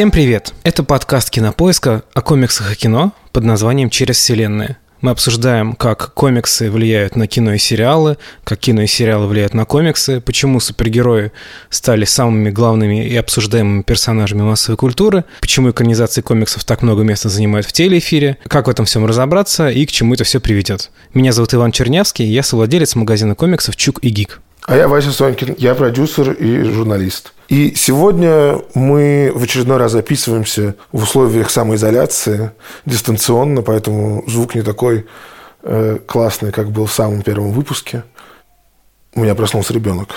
Всем привет! Это подкаст «Кинопоиска» о комиксах и кино под названием «Через вселенные». Мы обсуждаем, как комиксы влияют на кино и сериалы, как кино и сериалы влияют на комиксы, почему супергерои стали самыми главными и обсуждаемыми персонажами массовой культуры, почему экранизации комиксов так много места занимают в телеэфире, как в этом всем разобраться и к чему это все приведет. Меня зовут Иван Чернявский, я совладелец магазина комиксов «Чук и Гик». А я Вася Сонькин, я продюсер и журналист. И сегодня мы в очередной раз записываемся в условиях самоизоляции дистанционно, поэтому звук не такой э, классный, как был в самом первом выпуске. У меня проснулся ребенок.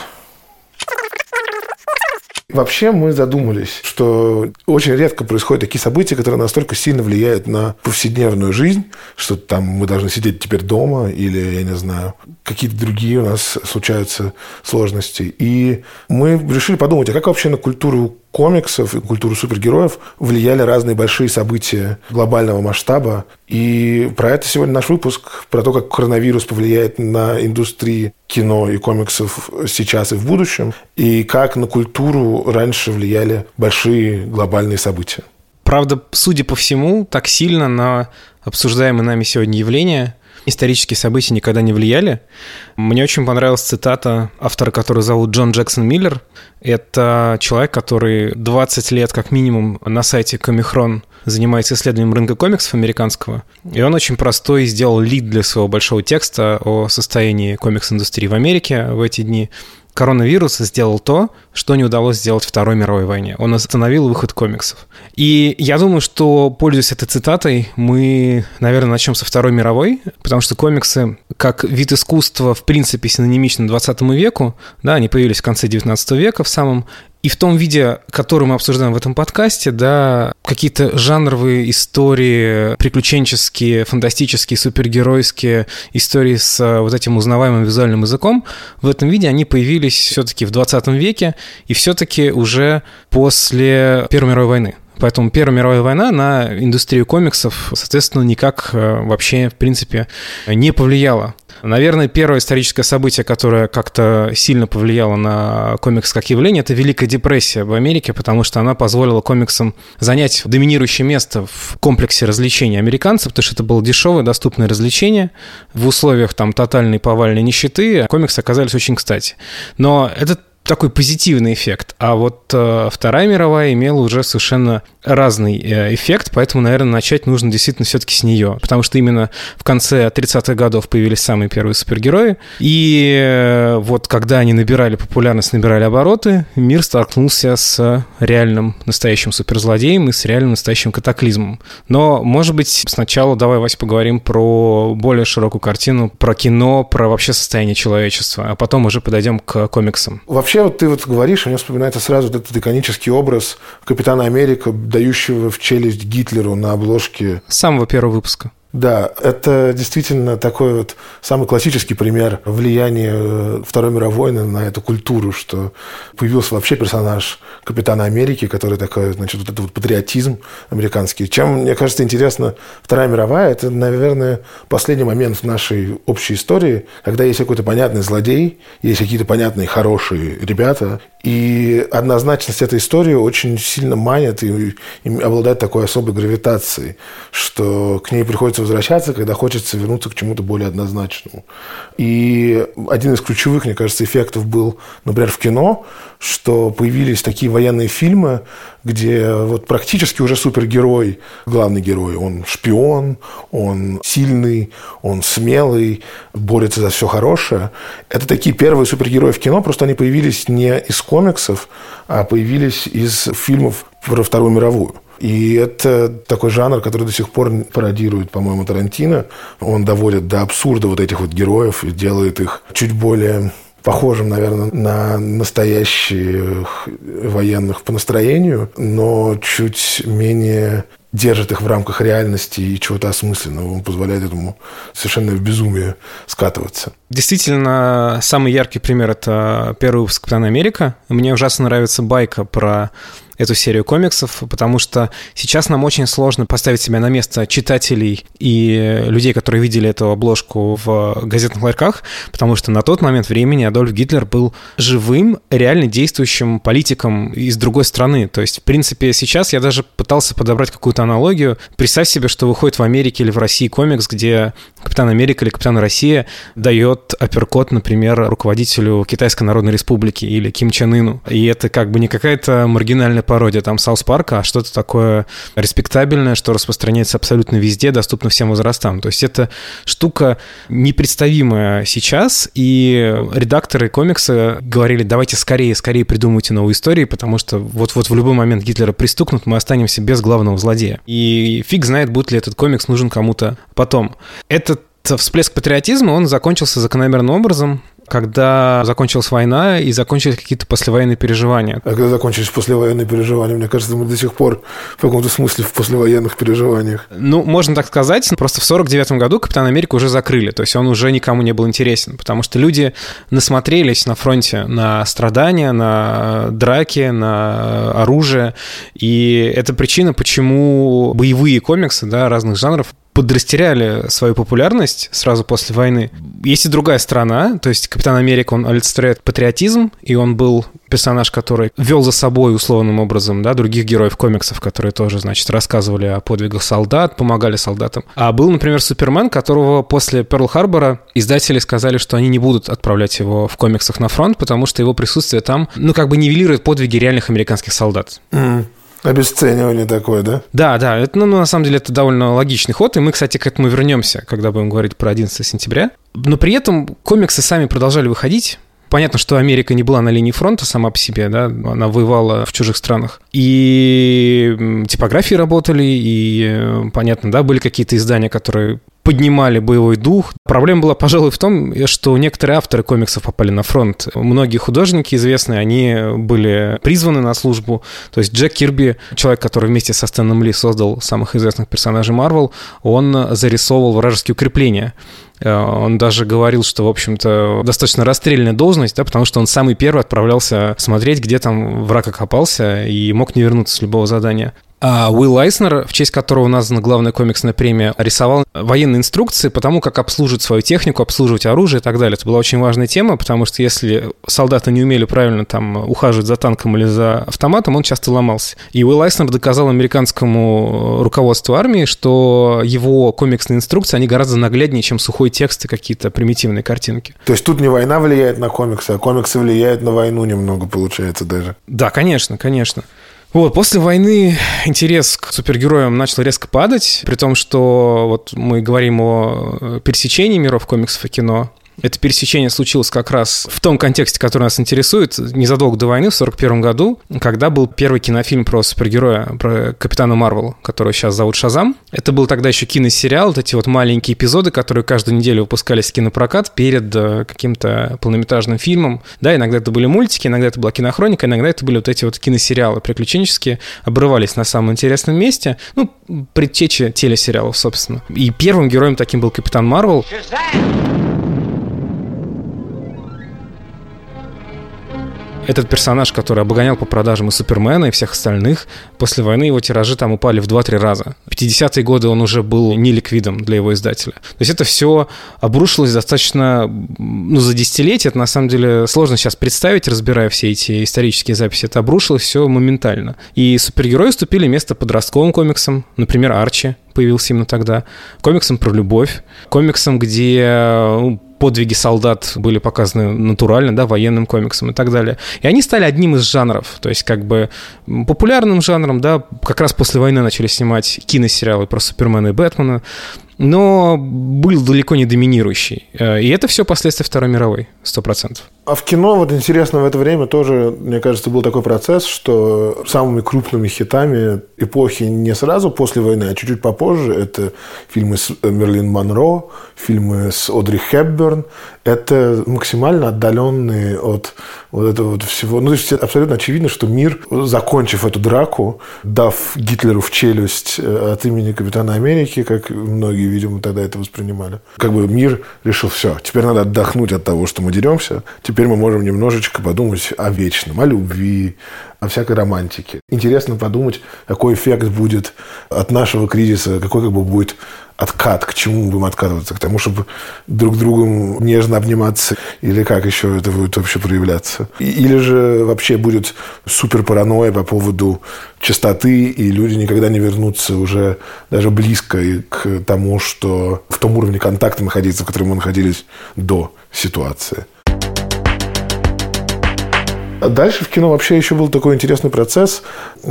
Вообще мы задумались, что очень редко происходят такие события, которые настолько сильно влияют на повседневную жизнь, что там мы должны сидеть теперь дома или, я не знаю, какие-то другие у нас случаются сложности. И мы решили подумать, а как вообще на культуру комиксов и культуру супергероев влияли разные большие события глобального масштаба. И про это сегодня наш выпуск, про то, как коронавирус повлияет на индустрии кино и комиксов сейчас и в будущем, и как на культуру раньше влияли большие глобальные события. Правда, судя по всему, так сильно на обсуждаемое нами сегодня явление исторические события никогда не влияли. Мне очень понравилась цитата автора, который зовут Джон Джексон Миллер. Это человек, который 20 лет как минимум на сайте Комихрон занимается исследованием рынка комиксов американского. И он очень простой сделал лид для своего большого текста о состоянии комикс-индустрии в Америке в эти дни коронавирус сделал то, что не удалось сделать Второй мировой войне. Он остановил выход комиксов. И я думаю, что, пользуясь этой цитатой, мы, наверное, начнем со Второй мировой, потому что комиксы, как вид искусства, в принципе, синонимичны 20 веку, да, они появились в конце 19 века в самом и в том виде, который мы обсуждаем в этом подкасте, да, какие-то жанровые истории, приключенческие, фантастические, супергеройские истории с э, вот этим узнаваемым визуальным языком, в этом виде они появились все-таки в 20 веке и все-таки уже после Первой мировой войны. Поэтому Первая мировая война на индустрию комиксов, соответственно, никак э, вообще, в принципе, не повлияла. Наверное, первое историческое событие, которое как-то сильно повлияло на комикс как явление, это Великая депрессия в Америке, потому что она позволила комиксам занять доминирующее место в комплексе развлечений американцев, потому что это было дешевое, доступное развлечение в условиях там тотальной повальной нищеты, а комиксы оказались очень кстати. Но этот такой позитивный эффект. А вот э, Вторая мировая имела уже совершенно разный э, эффект, поэтому, наверное, начать нужно действительно все-таки с нее. Потому что именно в конце 30-х годов появились самые первые супергерои. И э, вот когда они набирали популярность, набирали обороты, мир столкнулся с реальным настоящим суперзлодеем и с реальным настоящим катаклизмом. Но, может быть, сначала давай, Вась, поговорим про более широкую картину, про кино, про вообще состояние человечества, а потом уже подойдем к комиксам. Вообще вот ты вот говоришь, мне вспоминается сразу этот иконический образ Капитана Америка, дающего в челюсть Гитлеру на обложке. Самого первого выпуска. Да, это действительно такой вот самый классический пример влияния э, Второй мировой войны на эту культуру, что появился вообще персонаж Капитана Америки, который такой, значит, вот этот вот патриотизм американский. Чем, мне кажется, интересно Вторая мировая, это, наверное, последний момент в нашей общей истории, когда есть какой-то понятный злодей, есть какие-то понятные хорошие ребята, и однозначность этой истории очень сильно манит и, и обладает такой особой гравитацией, что к ней приходится возвращаться, когда хочется вернуться к чему-то более однозначному. И один из ключевых, мне кажется, эффектов был, например, в кино, что появились такие военные фильмы, где вот практически уже супергерой, главный герой, он шпион, он сильный, он смелый, борется за все хорошее. Это такие первые супергерои в кино, просто они появились не из комиксов, а появились из фильмов про Вторую мировую. И это такой жанр, который до сих пор пародирует, по-моему, Тарантино. Он доводит до абсурда вот этих вот героев и делает их чуть более похожим, наверное, на настоящих военных по настроению, но чуть менее держит их в рамках реальности и чего-то осмысленного. Он позволяет этому совершенно в безумие скатываться. Действительно, самый яркий пример — это первый выпуск «Капитана Америка». Мне ужасно нравится байка про эту серию комиксов, потому что сейчас нам очень сложно поставить себя на место читателей и людей, которые видели эту обложку в газетных ларьках, потому что на тот момент времени Адольф Гитлер был живым, реально действующим политиком из другой страны. То есть, в принципе, сейчас я даже пытался подобрать какую-то аналогию. Представь себе, что выходит в Америке или в России комикс, где Капитан Америка или Капитан Россия дает апперкот, например, руководителю Китайской Народной Республики или Ким Чен Ыну. И это как бы не какая-то маргинальная пародия там South Park а, а что-то такое респектабельное, что распространяется абсолютно везде, доступно всем возрастам. То есть это штука непредставимая сейчас, и редакторы комикса говорили, давайте скорее, скорее придумайте новые истории, потому что вот-вот в любой момент Гитлера пристукнут, мы останемся без главного злодея. И фиг знает, будет ли этот комикс нужен кому-то потом. Этот всплеск патриотизма, он закончился закономерным образом когда закончилась война и закончились какие-то послевоенные переживания. А когда закончились послевоенные переживания? Мне кажется, мы до сих пор в каком-то смысле в послевоенных переживаниях. Ну, можно так сказать. Просто в 49 году Капитан Америка уже закрыли. То есть он уже никому не был интересен. Потому что люди насмотрелись на фронте на страдания, на драки, на оружие. И это причина, почему боевые комиксы да, разных жанров подрастеряли свою популярность сразу после войны. Есть и другая сторона, то есть Капитан Америка, он олицетворяет патриотизм, и он был персонаж, который вел за собой условным образом, да, других героев комиксов, которые тоже, значит, рассказывали о подвигах солдат, помогали солдатам. А был, например, Супермен, которого после Перл-Харбора издатели сказали, что они не будут отправлять его в комиксах на фронт, потому что его присутствие там, ну, как бы нивелирует подвиги реальных американских солдат. Mm. Обесценивание такое, да? Да, да. Это, ну, на самом деле, это довольно логичный ход, и мы, кстати, к этому вернемся, когда будем говорить про 11 сентября. Но при этом комиксы сами продолжали выходить. Понятно, что Америка не была на линии фронта сама по себе, да, она воевала в чужих странах. И типографии работали, и, понятно, да, были какие-то издания, которые поднимали боевой дух. Проблема была, пожалуй, в том, что некоторые авторы комиксов попали на фронт. Многие художники известные, они были призваны на службу. То есть Джек Кирби, человек, который вместе со Стэном Ли создал самых известных персонажей Марвел, он зарисовывал вражеские укрепления. Э, он даже говорил, что, в общем-то, достаточно расстрельная должность, да, потому что он самый первый отправлялся смотреть, где там враг окопался, и мог не вернуться с любого задания. А Уилл Айснер, в честь которого названа главная комиксная премия, рисовал военные инструкции по тому, как обслуживать свою технику, обслуживать оружие и так далее. Это была очень важная тема, потому что если солдаты не умели правильно там ухаживать за танком или за автоматом, он часто ломался. И Уилл Айснер доказал американскому руководству армии, что его комиксные инструкции, они гораздо нагляднее, чем сухой текст и какие-то примитивные картинки. То есть тут не война влияет на комиксы, а комиксы влияют на войну немного, получается даже. Да, конечно, конечно. Вот, после войны интерес к супергероям начал резко падать, при том, что вот мы говорим о пересечении миров комиксов и кино. Это пересечение случилось как раз в том контексте, который нас интересует, незадолго до войны, в 1941 году, когда был первый кинофильм про супергероя, про Капитана Марвел, которого сейчас зовут Шазам. Это был тогда еще киносериал, вот эти вот маленькие эпизоды, которые каждую неделю выпускались в кинопрокат перед э, каким-то полнометражным фильмом. Да, иногда это были мультики, иногда это была кинохроника, иногда это были вот эти вот киносериалы приключенческие, обрывались на самом интересном месте, ну, предтечи телесериалов, собственно. И первым героем таким был Капитан Марвел. Этот персонаж, который обгонял по продажам и Супермена, и всех остальных, после войны его тиражи там упали в 2-3 раза. В 50-е годы он уже был не ликвидом для его издателя. То есть это все обрушилось достаточно, ну, за десятилетия. Это на самом деле сложно сейчас представить, разбирая все эти исторические записи. Это обрушилось все моментально. И супергерои уступили место подростковым комиксам, например, Арчи появился именно тогда, комиксам про любовь, комиксам, где ну, подвиги солдат были показаны натурально, да, военным комиксом и так далее. И они стали одним из жанров, то есть как бы популярным жанром, да, как раз после войны начали снимать киносериалы про Супермена и Бэтмена, но был далеко не доминирующий. Э, и это все последствия Второй мировой, сто процентов. А в кино, вот интересно, в это время тоже, мне кажется, был такой процесс, что самыми крупными хитами эпохи не сразу после войны, а чуть-чуть попозже, это фильмы с Мерлин Монро, фильмы с Одри Хепберн, это максимально отдаленные от вот этого вот всего. Ну, то есть абсолютно очевидно, что мир, закончив эту драку, дав Гитлеру в челюсть э, от имени Капитана Америки, как многие, видимо, тогда это воспринимали, как бы мир решил, все, теперь надо отдохнуть от того, что мы деремся, теперь мы можем немножечко подумать о вечном, о любви, о всякой романтике. Интересно подумать, какой эффект будет от нашего кризиса, какой как бы будет откат, к чему мы будем откатываться, к тому, чтобы друг другом нежно обниматься, или как еще это будет вообще проявляться. Или же вообще будет супер паранойя по поводу чистоты, и люди никогда не вернутся уже даже близко к тому, что в том уровне контакта находиться, в котором мы находились до ситуации. А дальше в кино вообще еще был такой интересный процесс,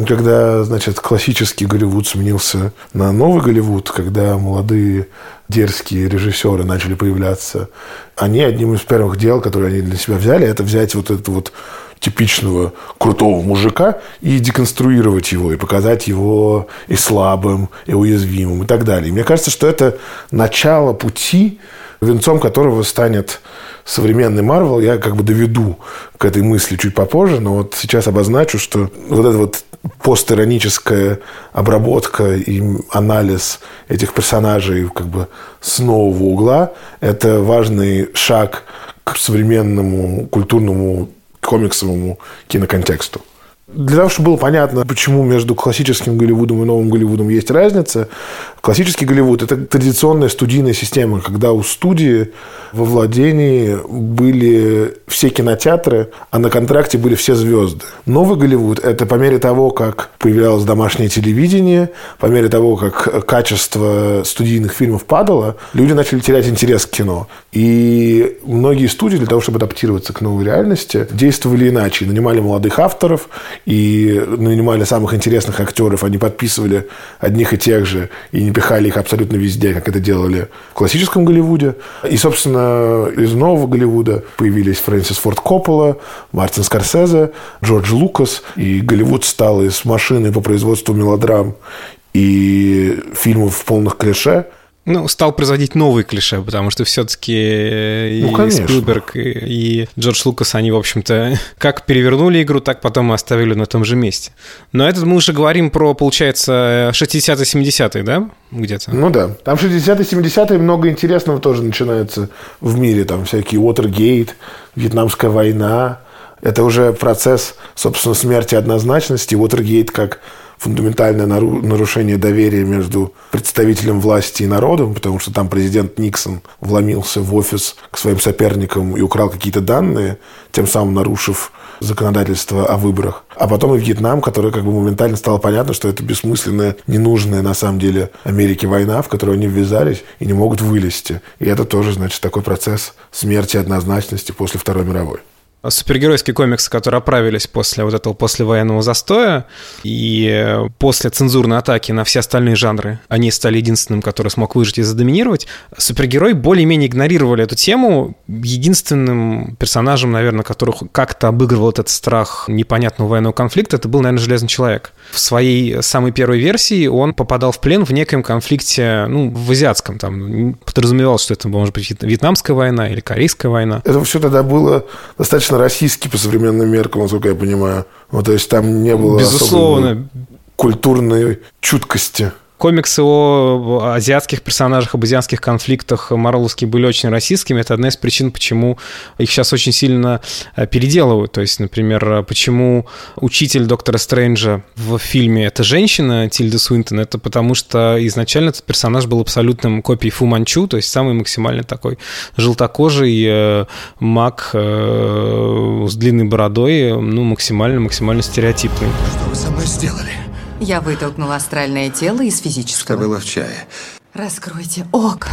когда, значит, классический Голливуд сменился на новый Голливуд, когда молодые дерзкие режиссеры начали появляться. Они одним из первых дел, которые они для себя взяли, это взять вот это вот типичного крутого мужика и деконструировать его, и показать его и слабым, и уязвимым, и так далее. И мне кажется, что это начало пути, венцом которого станет современный Марвел, я как бы доведу к этой мысли чуть попозже, но вот сейчас обозначу, что вот эта вот постироническая обработка и анализ этих персонажей как бы с нового угла – это важный шаг к современному культурному комиксовому киноконтексту. Для того, чтобы было понятно, почему между классическим Голливудом и новым Голливудом есть разница, классический Голливуд – это традиционная студийная система, когда у студии во владении были все кинотеатры, а на контракте были все звезды. Новый Голливуд – это по мере того, как появлялось домашнее телевидение, по мере того, как качество студийных фильмов падало, люди начали терять интерес к кино. И многие студии для того, чтобы адаптироваться к новой реальности, действовали иначе. Нанимали молодых авторов и нанимали самых интересных актеров. Они подписывали одних и тех же и не пихали их абсолютно везде, как это делали в классическом Голливуде. И, собственно, из нового Голливуда появились Фрэнсис Форд Коппола, Мартин Скорсезе, Джордж Лукас. И Голливуд стал из машины по производству мелодрам и фильмов в полных клише – ну, стал производить новые клише, потому что все-таки э, ну, и Спилберг, и, и Джордж Лукас, они, в общем-то, как перевернули игру, так потом и оставили на том же месте. Но это мы уже говорим про, получается, 60-70-е, да, где-то? Ну да. Там 60-е, 70-е много интересного тоже начинается в мире. Там всякие Уотергейт, Вьетнамская война. Это уже процесс, собственно, смерти однозначности. Уотергейт как фундаментальное нарушение доверия между представителем власти и народом, потому что там президент Никсон вломился в офис к своим соперникам и украл какие-то данные, тем самым нарушив законодательство о выборах. А потом и Вьетнам, который как бы моментально стало понятно, что это бессмысленная, ненужная на самом деле Америке война, в которую они ввязались и не могут вылезти. И это тоже, значит, такой процесс смерти однозначности после Второй мировой супергеройские комиксы, которые оправились после вот этого послевоенного застоя, и после цензурной атаки на все остальные жанры, они стали единственным, который смог выжить и задоминировать, супергерои более-менее игнорировали эту тему. Единственным персонажем, наверное, который как-то обыгрывал этот страх непонятного военного конфликта, это был, наверное, Железный Человек. В своей самой первой версии он попадал в плен в некоем конфликте, ну, в азиатском, там, подразумевалось, что это может быть вьетнамская война или корейская война. Это все тогда было достаточно достаточно российский по современным меркам, насколько я понимаю. Ну, то есть там не было Безусловно. культурной чуткости комиксы о азиатских персонажах, об азиатских конфликтах марвеловские были очень российскими. Это одна из причин, почему их сейчас очень сильно э, переделывают. То есть, например, почему учитель Доктора Стрэнджа в фильме «Это женщина» Тильда Суинтон, это потому что изначально этот персонаж был абсолютным копией Фу Манчу, то есть самый максимально такой желтокожий э, маг э, с длинной бородой, ну, максимально-максимально стереотипный. Что вы со мной сделали? Я вытолкнула астральное тело из физического. Что было в чае? Раскройте око.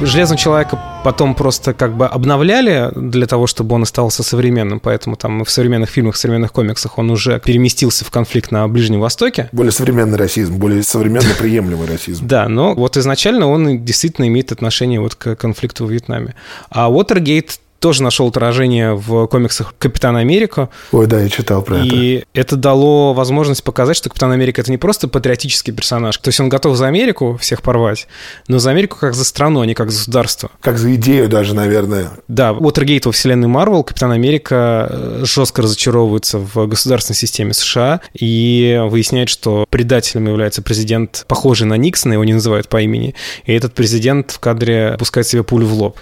Железного человека потом просто как бы обновляли для того, чтобы он оставался современным, поэтому там в современных фильмах, в современных комиксах он уже переместился в конфликт на Ближнем Востоке. Более современный расизм, более современно приемлемый расизм. Да, но вот изначально он действительно имеет отношение вот к конфликту в Вьетнаме. А Уотергейт тоже нашел отражение в комиксах Капитана Америка. Ой, да, я читал про и это. И это дало возможность показать, что Капитан Америка это не просто патриотический персонаж. То есть он готов за Америку всех порвать, но за Америку как за страну, а не как за государство. Как за идею даже, наверное. Да, Уотергейт во вселенной Марвел, Капитан Америка жестко разочаровывается в государственной системе США и выясняет, что предателем является президент, похожий на Никсона, его не называют по имени, и этот президент в кадре пускает себе пулю в лоб.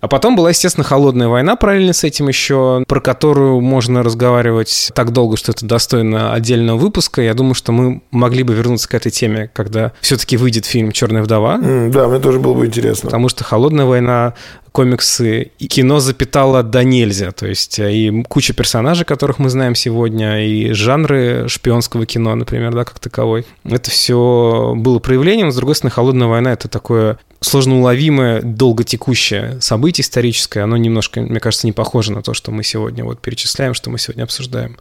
А потом была, естественно, холодная война параллельно с этим еще, про которую можно разговаривать так долго, что это достойно отдельного выпуска. Я думаю, что мы могли бы вернуться к этой теме, когда все-таки выйдет фильм «Черная вдова». Mm, да, мне тоже было бы интересно. Потому что холодная война комиксы и кино запитало до нельзя. То есть э, и куча персонажей, которых мы знаем сегодня, и жанры шпионского кино, например, да, как таковой. Это все было проявлением. С другой стороны, «Холодная война» — это такое сложно уловимое, долго текущее событие историческое. Оно немножко, мне кажется, не похоже на то, что мы сегодня вот перечисляем, что мы сегодня обсуждаем.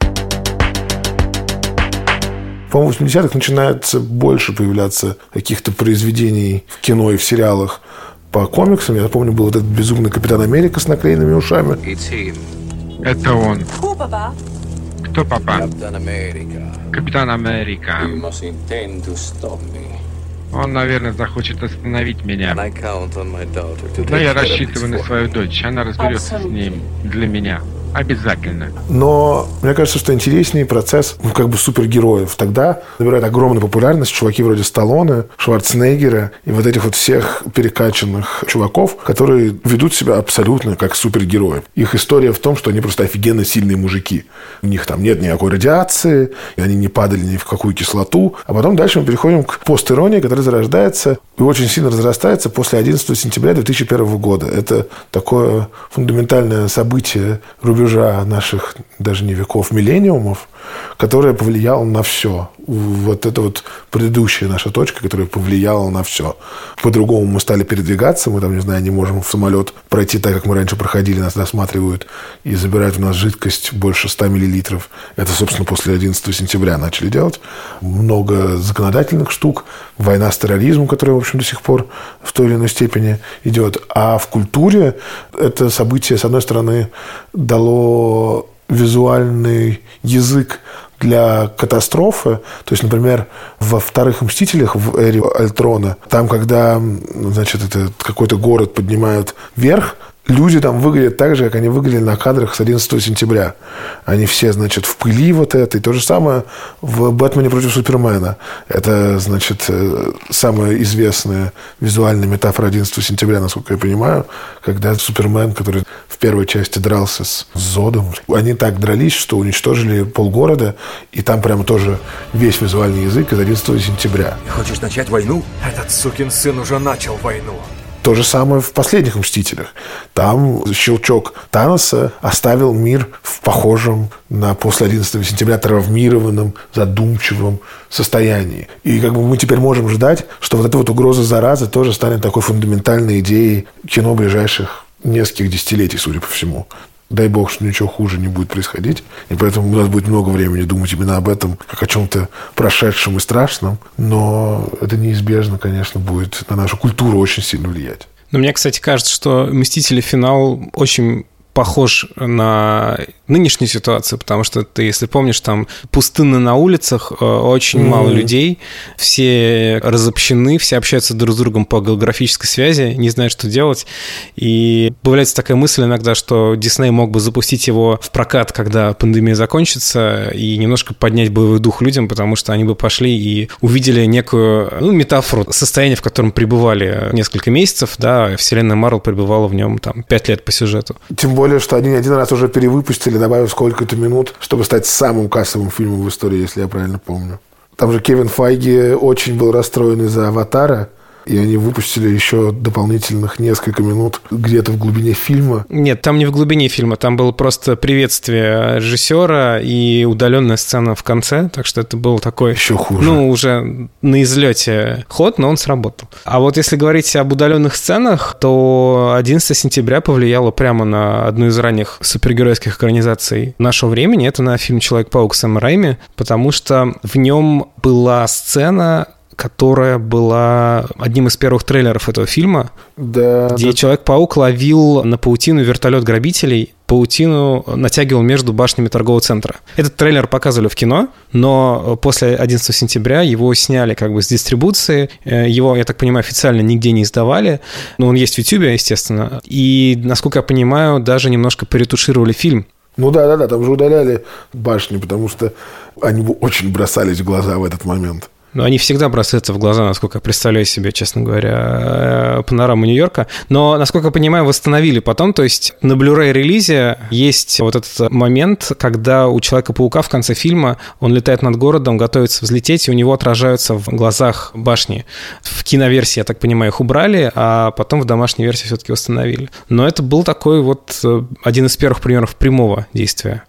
По-моему, в 80-х начинается больше появляться каких-то произведений в кино и в сериалах по комиксам. Я помню, был вот этот безумный Капитан Америка с наклеенными ушами. Это он. Кто папа? Captain America. Капитан Америка. Он, наверное, захочет остановить меня. Но я рассчитываю на свою дочь. Она разберется с ним для меня. Обязательно. Но мне кажется, что интереснее процесс ну, как бы супергероев. Тогда набирают огромную популярность чуваки вроде Сталлоне, Шварценеггера и вот этих вот всех перекачанных чуваков, которые ведут себя абсолютно как супергерои. Их история в том, что они просто офигенно сильные мужики. У них там нет никакой радиации, и они не падали ни в какую кислоту. А потом дальше мы переходим к постиронии, которая зарождается и очень сильно разрастается после 11 сентября 2001 года. Это такое фундаментальное событие рубежа наших даже не веков, миллениумов, которое повлияло на все. Вот это вот предыдущая наша точка, которая повлияла на все. По-другому мы стали передвигаться, мы там, не знаю, не можем в самолет пройти так, как мы раньше проходили, нас досматривают и забирают у нас жидкость больше 100 миллилитров. Это, собственно, после 11 сентября начали делать. Много законодательных штук, война с терроризмом, которая, в общем, до сих пор в той или иной степени идет. А в культуре это событие, с одной стороны, дало визуальный язык для катастрофы. То есть, например, во вторых «Мстителях» в эре Альтрона, там, когда, значит, это какой-то город поднимают вверх, люди там выглядят так же, как они выглядели на кадрах с 11 сентября. Они все, значит, в пыли вот это. И то же самое в «Бэтмене против Супермена». Это, значит, э, самая известная визуальная метафора 11 сентября, насколько я понимаю, когда Супермен, который в первой части дрался с Зодом, они так дрались, что уничтожили полгорода, и там прямо тоже весь визуальный язык из 11 сентября. Хочешь начать войну? Этот сукин сын уже начал войну. То же самое в последних «Мстителях». Там щелчок Таноса оставил мир в похожем на после 11 сентября травмированном, задумчивом состоянии. И как бы мы теперь можем ждать, что вот эта вот угроза заразы тоже станет такой фундаментальной идеей кино ближайших нескольких десятилетий, судя по всему. Дай бог, что ничего хуже не будет происходить. И поэтому у нас будет много времени думать именно об этом, как о чем-то прошедшем и страшном. Но это неизбежно, конечно, будет на нашу культуру очень сильно влиять. Но мне, кстати, кажется, что «Мстители. Финал» очень похож на нынешнюю ситуацию, потому что ты, если помнишь, там пустынно на улицах, э, очень mm-hmm. мало людей, все разобщены, все общаются друг с другом по географической связи, не знают, что делать. И появляется такая мысль иногда, что Дисней мог бы запустить его в прокат, когда пандемия закончится, и немножко поднять боевой дух людям, потому что они бы пошли и увидели некую ну, метафору состояния, в котором пребывали несколько месяцев, да, вселенная Марвел пребывала в нем там пять лет по сюжету. Тем более, что они один раз уже перевыпустили, добавив сколько-то минут, чтобы стать самым кассовым фильмом в истории, если я правильно помню. Там же Кевин Файги очень был расстроен из-за «Аватара», и они выпустили еще дополнительных несколько минут где-то в глубине фильма. Нет, там не в глубине фильма, там было просто приветствие режиссера и удаленная сцена в конце, так что это был такой... Еще хуже. Ну, уже на излете ход, но он сработал. А вот если говорить об удаленных сценах, то 11 сентября повлияло прямо на одну из ранних супергеройских экранизаций нашего времени. Это на фильм «Человек-паук» Сэма Райми, потому что в нем была сцена, которая была одним из первых трейлеров этого фильма, да, где да. Человек-паук ловил на паутину вертолет грабителей, паутину натягивал между башнями торгового центра. Этот трейлер показывали в кино, но после 11 сентября его сняли как бы с дистрибуции. Его, я так понимаю, официально нигде не издавали. Но он есть в YouTube, естественно. И, насколько я понимаю, даже немножко поретушировали фильм. Ну да, да, да, там же удаляли башни, потому что они очень бросались в глаза в этот момент. Ну, они всегда бросаются в глаза, насколько я представляю себе, честно говоря, э, панораму Нью-Йорка. Но, насколько я понимаю, восстановили потом. То есть на Blu-ray релизе есть вот этот момент, когда у Человека-паука в конце фильма он летает над городом, готовится взлететь, и у него отражаются в глазах башни. В киноверсии, я так понимаю, их убрали, а потом в домашней версии все-таки восстановили. Но это был такой вот э, один из первых примеров прямого действия.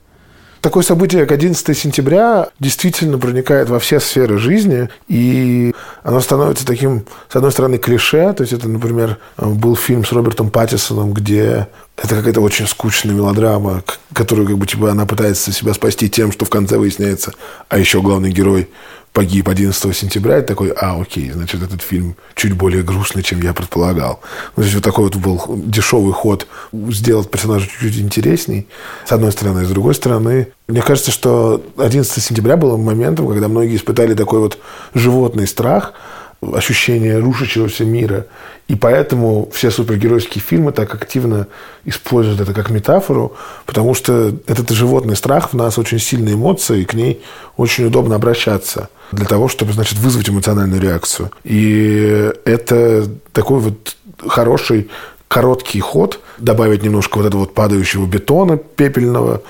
Такое событие, как 11 сентября, действительно проникает во все сферы жизни, и оно становится таким, с одной стороны, клише. То есть это, например, был фильм с Робертом Паттисоном, где это какая-то очень скучная мелодрама, которую как бы типа она пытается себя спасти тем, что в конце выясняется, а еще главный герой погиб 11 сентября, и такой, а, окей, значит, этот фильм чуть более грустный, чем я предполагал. Ну, то есть вот такой вот был дешевый ход сделать персонажа чуть-чуть интересней, с одной стороны. С другой стороны, мне кажется, что 11 сентября было моментом, когда многие испытали такой вот животный страх, ощущение рушащегося мира. И поэтому все супергеройские фильмы так активно используют это как метафору, потому что этот животный страх в нас очень сильная эмоция, и к ней очень удобно обращаться для того, чтобы, значит, вызвать эмоциональную реакцию. И это такой вот хороший короткий ход, добавить немножко вот этого вот падающего бетона пепельного,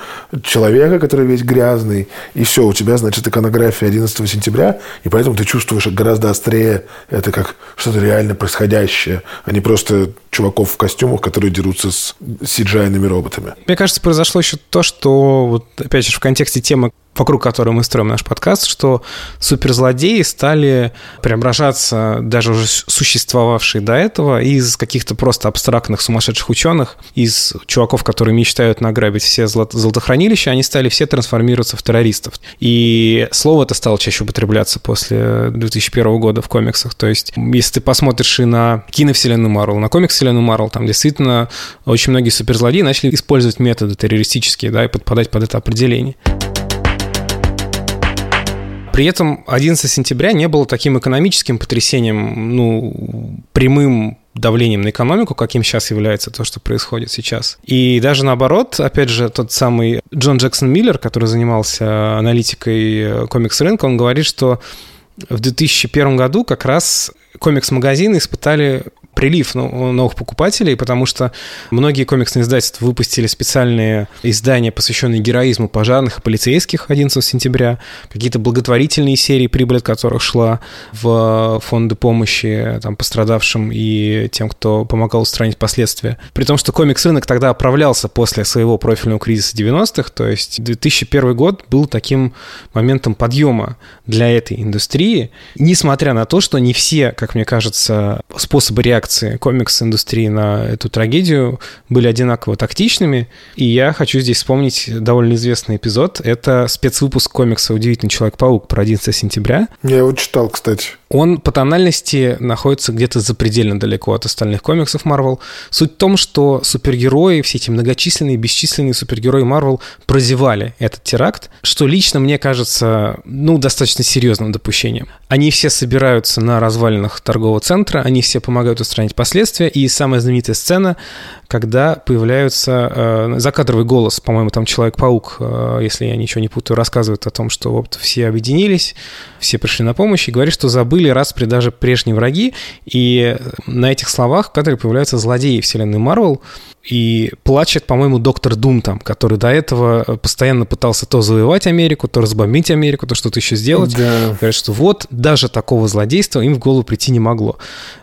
человека, который весь грязный, и все, у тебя, значит, иконография 11 сентября, и поэтому ты чувствуешь гораздо острее это как что-то реально происходящее, а не просто чуваков в костюмах, которые дерутся с cgi роботами. Мне кажется, произошло еще то, что, вот, опять же, в контексте темы вокруг которой мы строим наш подкаст, что суперзлодеи стали преображаться, даже уже существовавшие до этого, из каких-то просто абстрактных сумасшедших ученых, из чуваков, которые мечтают награбить все золотохранилища, они стали все трансформироваться в террористов. И слово это стало чаще употребляться после 2001 года в комиксах. То есть, если ты посмотришь и на киновселенную Марвел, на комикс-вселенную Марвел, там действительно очень многие суперзлодеи начали использовать методы террористические, да, и подпадать под это определение. При этом 11 сентября не было таким экономическим потрясением, ну, прямым давлением на экономику, каким сейчас является то, что происходит сейчас. И даже наоборот, опять же, тот самый Джон Джексон Миллер, который занимался аналитикой комикс-рынка, он говорит, что в 2001 году как раз комикс-магазины испытали прилив новых покупателей, потому что многие комиксные издательства выпустили специальные издания, посвященные героизму пожарных и полицейских 11 сентября, какие-то благотворительные серии, прибыль от которых шла в фонды помощи там, пострадавшим и тем, кто помогал устранить последствия. При том, что комикс-рынок тогда оправлялся после своего профильного кризиса 90-х, то есть 2001 год был таким моментом подъема для этой индустрии, несмотря на то, что не все, как мне кажется, способы реакции комикс-индустрии на эту трагедию были одинаково тактичными. И я хочу здесь вспомнить довольно известный эпизод. Это спецвыпуск комикса «Удивительный Человек-паук» про 11 сентября. Я его читал, кстати. Он по тональности находится где-то запредельно далеко от остальных комиксов Marvel. Суть в том, что супергерои, все эти многочисленные, бесчисленные супергерои Marvel прозевали этот теракт, что лично мне кажется, ну, достаточно серьезным допущением. Они все собираются на развалинах торгового центра, они все помогают устранить последствия, и самая знаменитая сцена, когда появляются э, закадровый голос, по-моему, там Человек-паук, э, если я ничего не путаю, рассказывает о том, что вот все объединились, все пришли на помощь и говорит, что забыли распри даже прежние враги, и на этих словах в кадре появляются злодеи вселенной Марвел, и плачет, по-моему, доктор Дум там, который до этого постоянно пытался то завоевать Америку, то разбомбить Америку, то что-то еще сделать. Да. Говорят, что вот даже такого злодейства им в голову прийти не могло.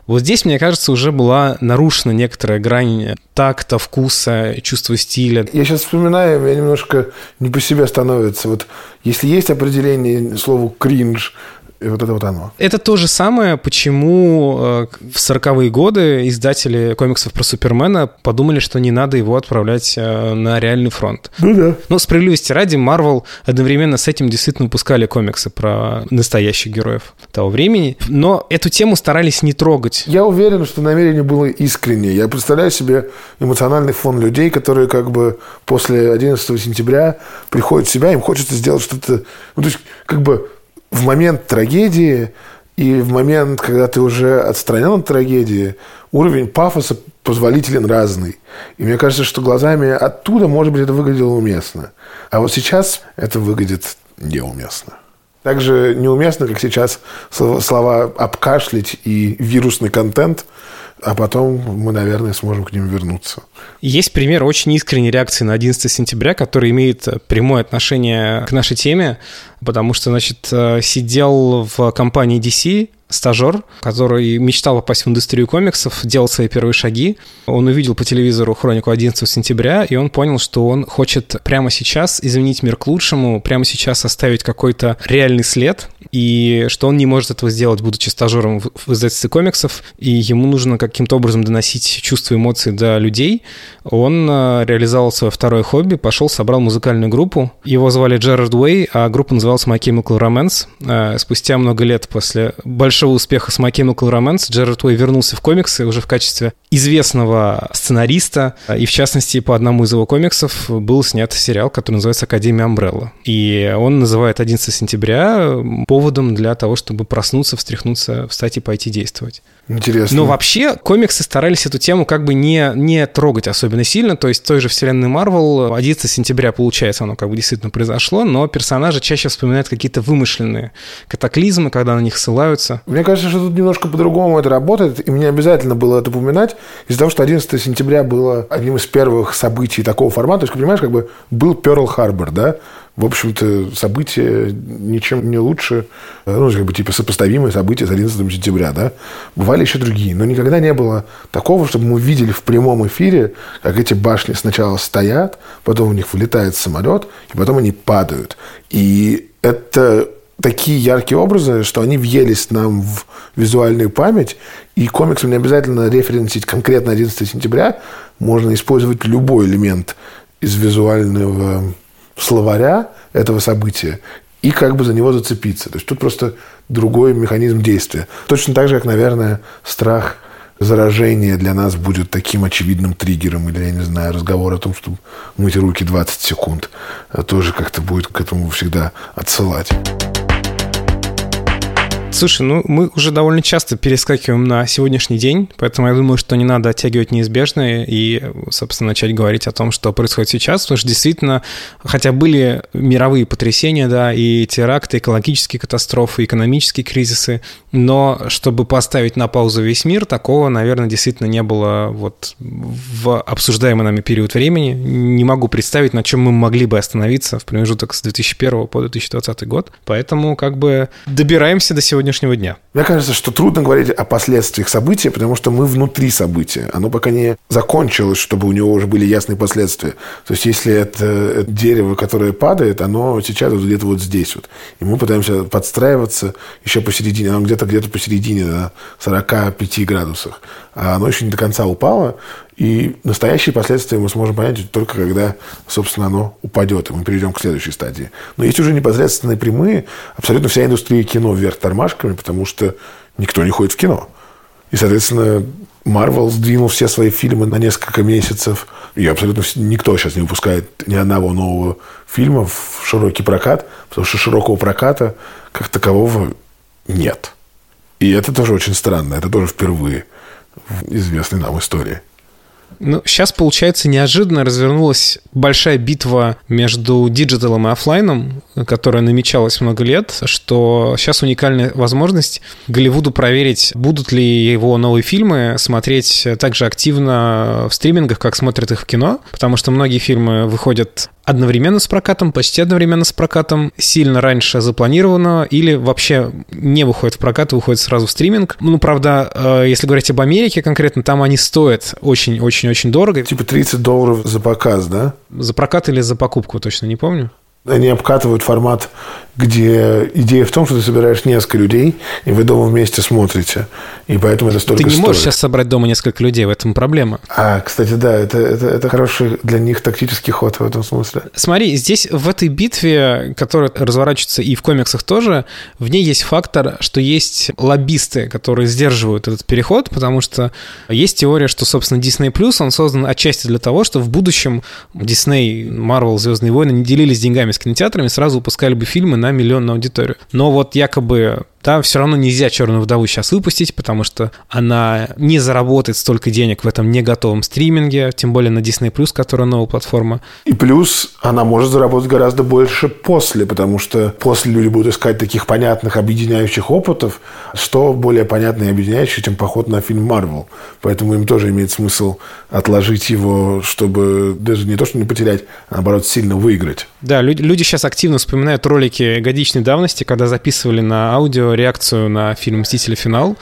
Вот здесь, мне кажется, уже была нарушена некоторая грань такта, вкуса, чувства стиля. Я сейчас вспоминаю, я немножко не по себе становится. Вот если есть определение слову «кринж», и вот это вот оно. Это то же самое, почему э, в 40-е годы издатели комиксов про Супермена подумали, что не надо его отправлять э, на реальный фронт. Ну да. Но справедливости ради, Марвел одновременно с этим действительно выпускали комиксы про настоящих героев того времени, но эту тему старались не трогать. Я уверен, что намерение было искреннее. Я представляю себе эмоциональный фон людей, которые как бы после 11 сентября приходят в себя, им хочется сделать что-то... Ну, то есть, как бы в момент трагедии и в момент, когда ты уже отстранен от трагедии, уровень пафоса позволителен разный. И мне кажется, что глазами оттуда, может быть, это выглядело уместно. А вот сейчас это выглядит неуместно. Так же неуместно, как сейчас слова «обкашлять» и «вирусный контент», а потом мы, наверное, сможем к ним вернуться. Есть пример очень искренней реакции на 11 сентября, который имеет прямое отношение к нашей теме, потому что, значит, э, сидел в компании DC стажер, который мечтал попасть в индустрию комиксов, делал свои первые шаги. Он увидел по телевизору хронику 11 сентября, и он понял, что он хочет прямо сейчас изменить мир к лучшему, прямо сейчас оставить какой-то реальный след, и что он не может этого сделать, будучи стажером в издательстве комиксов, и ему нужно каким-то образом доносить чувства и эмоции до людей. Он э, реализовал свое второе хобби, пошел, собрал музыкальную группу. Его звали Джерард Уэй, а группа называлась My Chemical Romance. Спустя много лет после большого успеха с My Chemical Romance Джерард Уэй вернулся в комиксы уже в качестве известного сценариста, и в частности по одному из его комиксов был снят сериал, который называется «Академия Амбрелла». И он называет 11 сентября поводом для того, чтобы проснуться, встряхнуться, встать и пойти действовать. Интересно. Но вообще комиксы старались эту тему как бы не, не трогать особенно сильно, то есть той же вселенной Марвел 11 сентября, получается, оно как бы действительно произошло, но персонажи чаще вспоминают какие-то вымышленные катаклизмы, когда на них ссылаются. Мне кажется, что тут немножко по-другому это работает, и мне обязательно было это упоминать, из-за того, что 11 сентября было одним из первых событий такого формата, то есть, понимаешь, как бы был Перл-Харбор, да, в общем-то, события ничем не лучше, ну, как бы, типа, сопоставимые события с 11 сентября, да. Бывали еще другие, но никогда не было такого, чтобы мы видели в прямом эфире, как эти башни сначала стоят, потом у них вылетает самолет, и потом они падают. И это такие яркие образы, что они въелись нам в визуальную память, и комиксом не обязательно референсить конкретно 11 сентября, можно использовать любой элемент из визуального словаря этого события и как бы за него зацепиться. То есть тут просто другой механизм действия. Точно так же, как, наверное, страх заражения для нас будет таким очевидным триггером, или, я не знаю, разговор о том, что мыть руки 20 секунд, тоже как-то будет к этому всегда отсылать. Слушай, ну мы уже довольно часто перескакиваем на сегодняшний день, поэтому я думаю, что не надо оттягивать неизбежное и, собственно, начать говорить о том, что происходит сейчас, потому что действительно, хотя были мировые потрясения, да, и теракты, экологические катастрофы, экономические кризисы, но чтобы поставить на паузу весь мир, такого, наверное, действительно не было вот в обсуждаемый нами период времени. Не могу представить, на чем мы могли бы остановиться в промежуток с 2001 по 2020 год. Поэтому как бы добираемся до сегодня сегодняшнего дня? Мне кажется, что трудно говорить о последствиях события, потому что мы внутри события. Оно пока не закончилось, чтобы у него уже были ясные последствия. То есть, если это, дерево, которое падает, оно сейчас вот где-то вот здесь вот. И мы пытаемся подстраиваться еще посередине. Оно где-то где-то посередине, на 45 градусах. А оно еще не до конца упало. И настоящие последствия мы сможем понять только когда, собственно, оно упадет, и мы перейдем к следующей стадии. Но есть уже непосредственные прямые. Абсолютно вся индустрия кино вверх тормашками, потому что никто не ходит в кино. И, соответственно, Марвел сдвинул все свои фильмы на несколько месяцев. И абсолютно никто сейчас не выпускает ни одного нового фильма в широкий прокат, потому что широкого проката как такового нет. И это тоже очень странно. Это тоже впервые в известной нам истории. Ну, сейчас, получается, неожиданно развернулась большая битва между digital ом и офлайном, которая намечалась много лет, что сейчас уникальная возможность Голливуду проверить, будут ли его новые фильмы смотреть так же активно в стримингах, как смотрят их в кино, потому что многие фильмы выходят одновременно с прокатом, почти одновременно с прокатом, сильно раньше запланированного, или вообще не выходит в прокат, выходит сразу в стриминг. Ну, правда, э, если говорить об Америке конкретно, там они стоят очень-очень-очень дорого. Типа 30 долларов за показ, да? За прокат или за покупку, точно не помню они обкатывают формат, где идея в том, что ты собираешь несколько людей, и вы дома вместе смотрите. И поэтому это столько Ты не стоит. можешь сейчас собрать дома несколько людей, в этом проблема. А, кстати, да, это, это, это хороший для них тактический ход в этом смысле. Смотри, здесь в этой битве, которая разворачивается и в комиксах тоже, в ней есть фактор, что есть лоббисты, которые сдерживают этот переход, потому что есть теория, что, собственно, Disney Plus, он создан отчасти для того, что в будущем Disney, Marvel, Звездные войны не делились деньгами с кинотеатрами, сразу выпускали бы фильмы на миллионную аудиторию. Но вот якобы Да, все равно нельзя «Черную вдову» сейчас выпустить, потому что она не заработает столько денег в этом не готовом стриминге, тем более на Disney+, которая новая платформа. И плюс она может заработать гораздо больше после, потому что после люди будут искать таких понятных объединяющих опытов, что более понятное и объединяющее, чем поход на фильм «Марвел». Поэтому им тоже имеет смысл отложить его, чтобы даже не то, что не потерять, а наоборот, сильно выиграть. Да, люди, люди сейчас активно вспоминают ролики годичной давности, когда записывали на аудио реакцию на фильм «Мстители. Финал».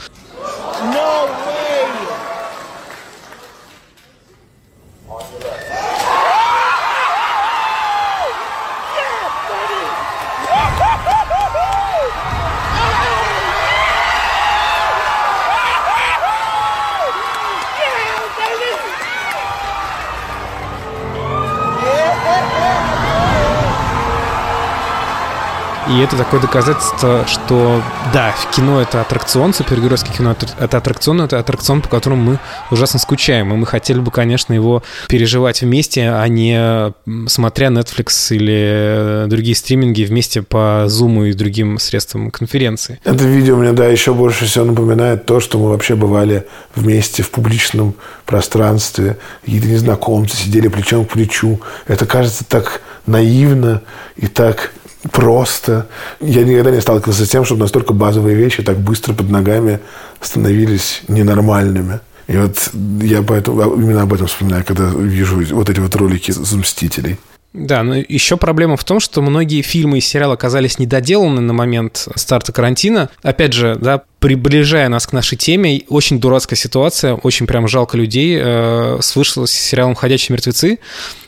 И это такое доказательство, что да, кино это аттракцион, супергеройское кино это аттракцион, это аттракцион, по которому мы ужасно скучаем. И мы хотели бы, конечно, его переживать вместе, а не смотря Netflix или другие стриминги вместе по Zoom и другим средствам конференции. Это видео мне, да, еще больше всего напоминает то, что мы вообще бывали вместе в публичном пространстве, какие-то незнакомцы сидели плечом к плечу. Это кажется так наивно и так просто. Я никогда не сталкивался с тем, чтобы настолько базовые вещи так быстро под ногами становились ненормальными. И вот я поэтому именно об этом вспоминаю, когда вижу вот эти вот ролики с «Мстителей». Да, но еще проблема в том, что многие фильмы и сериалы оказались недоделаны на момент старта карантина. Опять же, да, приближая нас к нашей теме, очень дурацкая ситуация, очень прям жалко людей. Э, с сериалом «Ходячие мертвецы».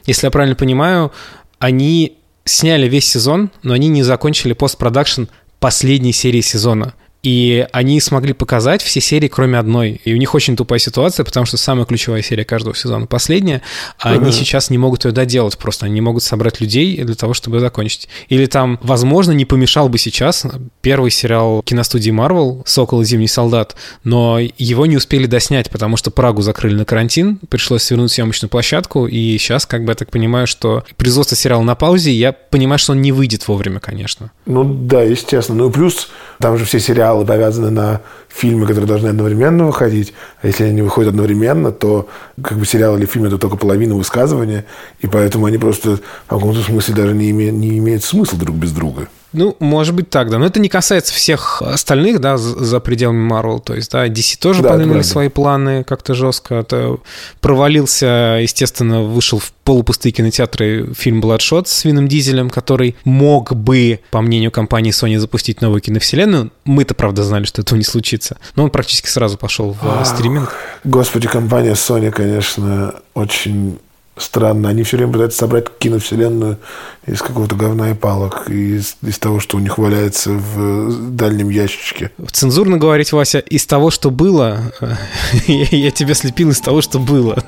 Если я правильно понимаю, они сняли весь сезон, но они не закончили постпродакшн последней серии сезона. И они смогли показать все серии, кроме одной. И у них очень тупая ситуация, потому что самая ключевая серия каждого сезона последняя, а они сейчас не могут ее доделать просто. Они не могут собрать людей для того, чтобы закончить. Или там, возможно, не помешал бы сейчас первый сериал киностудии Marvel «Сокол и Зимний солдат», но его не успели доснять, потому что Прагу закрыли на карантин, пришлось свернуть съемочную площадку, и сейчас, как бы, я так понимаю, что производство сериала на паузе, я понимаю, что он не выйдет вовремя, конечно. Ну да, естественно. Ну и плюс, там же все сериалы сериалы повязаны на фильмы, которые должны одновременно выходить. А если они выходят одновременно, то как бы сериал или фильм это только половина высказывания, и поэтому они просто в каком-то смысле даже не, име, не имеют смысла друг без друга. Ну, может быть так, да. Но это не касается всех остальных, да, за пределами Marvel. То есть, да, DC тоже да, подняли свои планы как-то жестко. Это провалился, естественно, вышел в полупустые кинотеатры фильм Bloodshot с Вином Дизелем, который мог бы, по мнению компании Sony, запустить новую киновселенную. Мы-то, правда, знали, что этого не случится. Но он практически сразу пошел в Ах, стриминг. Господи, компания Sony, конечно, очень странно. Они все время пытаются собрать киновселенную из какого-то говна и палок, из, из того, что у них валяется в дальнем ящичке. Цензурно говорить, Вася, из того, что было, я тебя слепил из того, что было.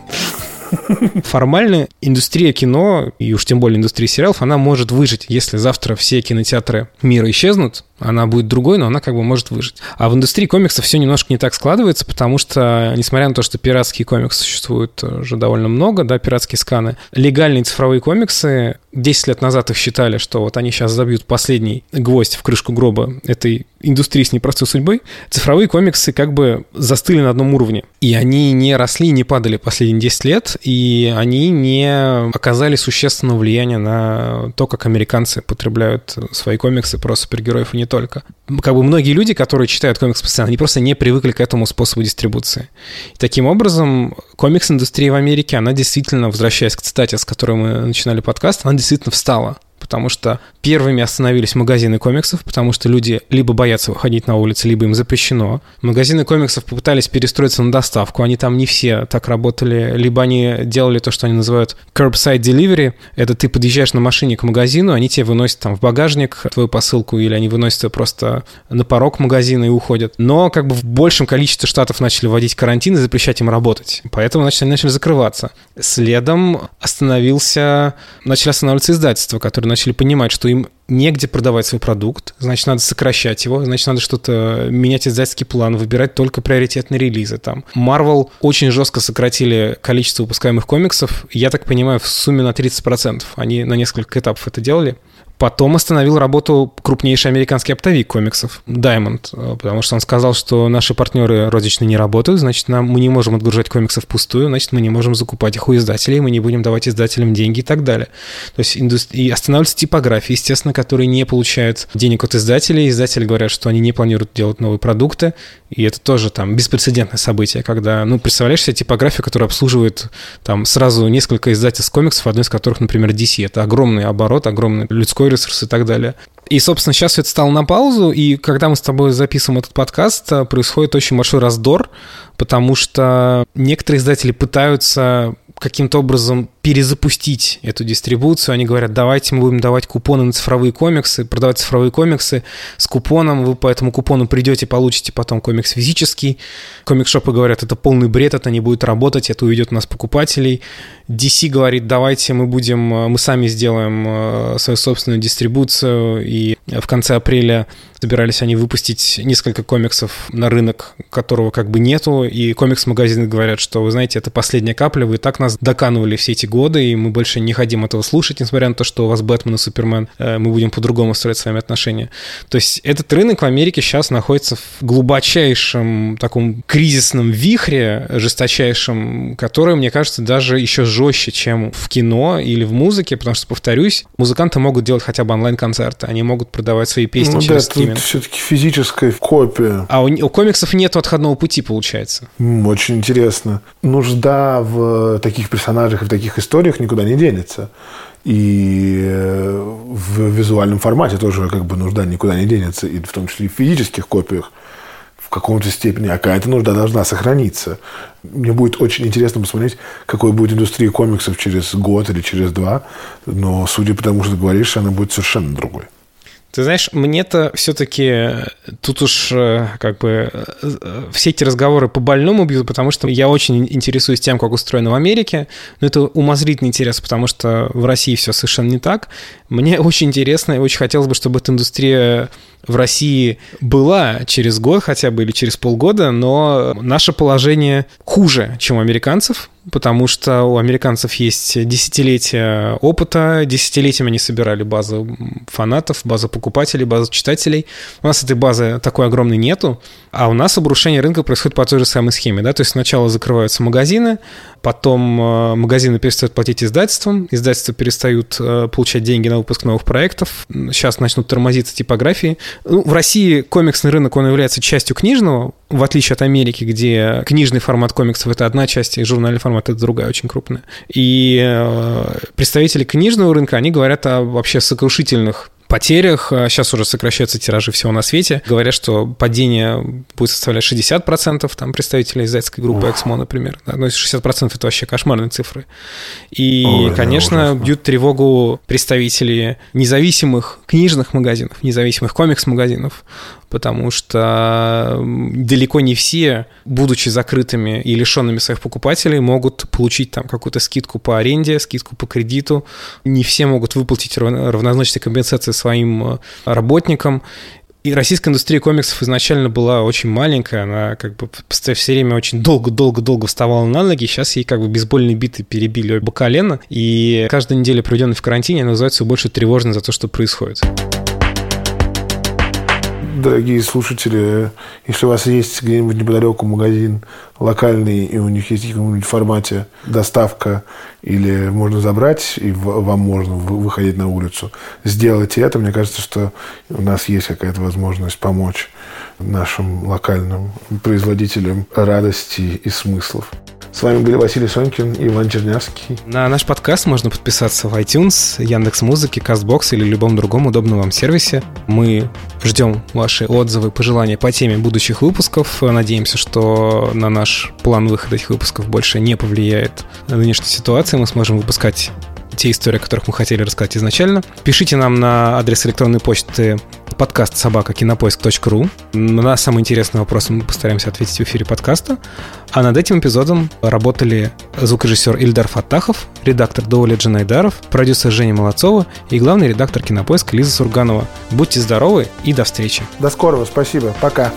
Формально индустрия кино, и уж тем более индустрия сериалов, она может выжить, если завтра все кинотеатры мира исчезнут, она будет другой, но она как бы может выжить. А в индустрии комиксов все немножко не так складывается, потому что, несмотря на то, что пиратские комиксы существуют уже довольно много, да, пиратские сканы, легальные цифровые комиксы, 10 лет назад их считали, что вот они сейчас забьют последний гвоздь в крышку гроба этой индустрии с непростой судьбой, цифровые комиксы как бы застыли на одном уровне. И они не росли, не падали последние 10 лет, и они не оказали существенного влияния на то, как американцы потребляют свои комиксы про супергероев и не только. Как бы многие люди, которые читают комиксы постоянно, они просто не привыкли к этому способу дистрибуции. И таким образом, комикс-индустрия в Америке, она действительно, возвращаясь к цитате, с которой мы начинали подкаст, она действительно встала потому что первыми остановились магазины комиксов, потому что люди либо боятся выходить на улицу, либо им запрещено. Магазины комиксов попытались перестроиться на доставку, они там не все так работали, либо они делали то, что они называют curbside delivery, это ты подъезжаешь на машине к магазину, они тебе выносят там в багажник твою посылку, или они выносят ее просто на порог магазина и уходят. Но как бы в большем количестве штатов начали вводить карантин и запрещать им работать, поэтому значит, они начали закрываться. Следом остановился, начали останавливаться издательства, которые начали понимать, что им негде продавать свой продукт, значит, надо сокращать его, значит, надо что-то менять издательский план, выбирать только приоритетные релизы там. Marvel очень жестко сократили количество выпускаемых комиксов, я так понимаю, в сумме на 30%. Они на несколько этапов это делали. Потом остановил работу крупнейший американский оптовик комиксов Diamond, э, потому что он сказал, что наши партнеры розничные не работают, значит, нам, мы не можем отгружать комиксы впустую, значит, мы не можем закупать их у издателей, мы не будем давать издателям деньги и так далее. То есть индустри... и останавливаются типографии, естественно, которые не получают денег от издателей. Издатели говорят, что они не планируют делать новые продукты, и это тоже там беспрецедентное событие, когда, ну, представляешь себе типографию, которая обслуживает там сразу несколько издательств комиксов, одно из которых, например, DC. Это огромный оборот, огромный людской ресурс и так далее. И, собственно, сейчас все это стало на паузу, и когда мы с тобой записываем этот подкаст, э, происходит очень большой раздор, потому что некоторые издатели пытаются каким-то образом перезапустить эту дистрибуцию. Они говорят, давайте мы будем давать купоны на цифровые комиксы, продавать цифровые комиксы с купоном, вы по этому купону придете, получите потом комикс физический. Комикшопы говорят, это полный бред, это не будет работать, это уведет у нас покупателей. DC говорит, давайте мы будем, мы сами сделаем э, свою собственную дистрибуцию, и в конце апреля собирались они выпустить несколько комиксов на рынок, которого как бы нету, и комикс-магазины говорят, что, вы знаете, это последняя капля, вы и так нас доканывали все эти годы, и мы больше не хотим этого слушать, несмотря на то, что у вас Бэтмен и Супермен, э, мы будем по-другому строить с вами отношения. То есть этот рынок в Америке сейчас находится в глубочайшем таком кризисном вихре, жесточайшем, который, мне кажется, даже еще жестче, чем в кино или в музыке, потому что, повторюсь, музыканты могут делать хотя бы онлайн-концерты, они могут продавать свои песни Ну через да, стриминг. все-таки физическая копия. А у, у комиксов нет отходного пути, получается. Очень интересно. Нужда в таких персонажах и в таких историях никуда не денется. И э, в визуальном формате тоже как бы нужда никуда не денется. И в том числе и в физических копиях в каком-то степени. А какая-то нужда должна сохраниться. Мне будет очень интересно посмотреть, какой будет индустрия комиксов через год или через два. Но, судя по тому, что ты говоришь, она будет совершенно другой. Ты знаешь, мне-то все-таки тут уж э, как бы э, все эти разговоры по больному бьют, потому что я очень интересуюсь тем, как устроено в Америке. Но это умозрительный интерес, потому что в России все совершенно не так. Мне очень интересно и очень хотелось бы, чтобы эта индустрия в России была через год хотя бы или через полгода, но наше положение хуже, чем у американцев, потому что у американцев есть десятилетия опыта, десятилетиями они собирали базу фанатов, базу покупателей, базу читателей. У нас этой базы такой огромной нету, а у нас обрушение рынка происходит по той же самой схеме, да, то есть сначала закрываются магазины, потом э, магазины перестают платить издательствам, издательства перестают э, получать деньги на выпуск новых проектов, сейчас начнут тормозиться типографии. Ну, в России комиксный рынок, он является частью книжного, в отличие от Америки, где книжный формат комиксов — это одна часть, и журнальный формат — это другая, очень крупная. И э, представители книжного рынка, они говорят о вообще сокрушительных потерях. Сейчас уже сокращаются тиражи всего на свете. Говорят, что падение будет составлять 60%, там представители издательской группы Эксмо, например. Ну, 60% это вообще кошмарные цифры. И, Ой, конечно, бьют тревогу представители независимых книжных магазинов, независимых комикс-магазинов, потому что далеко не все, будучи закрытыми и лишенными своих покупателей, могут получить там какую-то скидку по аренде, скидку по кредиту. Не все могут выплатить равно- равнозначные компенсации своим э, работникам. И российская индустрия комиксов изначально была очень маленькая, она как бы все время очень долго-долго-долго вставала на ноги, сейчас ей как бы бейсбольные биты перебили оба колена, и каждая неделя, проведенная в карантине, она называется больше тревожной за то, что происходит. Дорогие слушатели, если у вас есть где-нибудь неподалеку магазин локальный, и у них есть в каком-нибудь формате доставка, или можно забрать, и вам можно вы- выходить на улицу, сделайте это. Мне кажется, что у нас есть какая-то возможность помочь нашим локальным производителям радости и смыслов. С вами были Василий Сонькин и Иван Чернявский. На наш подкаст можно подписаться в iTunes, Яндекс Музыки, Castbox или любом другом удобном вам сервисе. Мы ждем ваши отзывы, пожелания по теме будущих выпусков. Надеемся, что на наш план выхода этих выпусков больше не повлияет нынешняя ситуация. Мы сможем выпускать те истории, о которых мы хотели рассказать изначально. Пишите нам на адрес электронной почты подкаст собака кинопоиск.ру. На самые интересные вопросы мы постараемся ответить в эфире подкаста. А над этим эпизодом работали звукорежиссер Ильдар Фаттахов, редактор Доуля Джанайдаров, продюсер Женя Молодцова и главный редактор кинопоиска Лиза Сурганова. Будьте здоровы и до встречи. До скорого, спасибо, пока.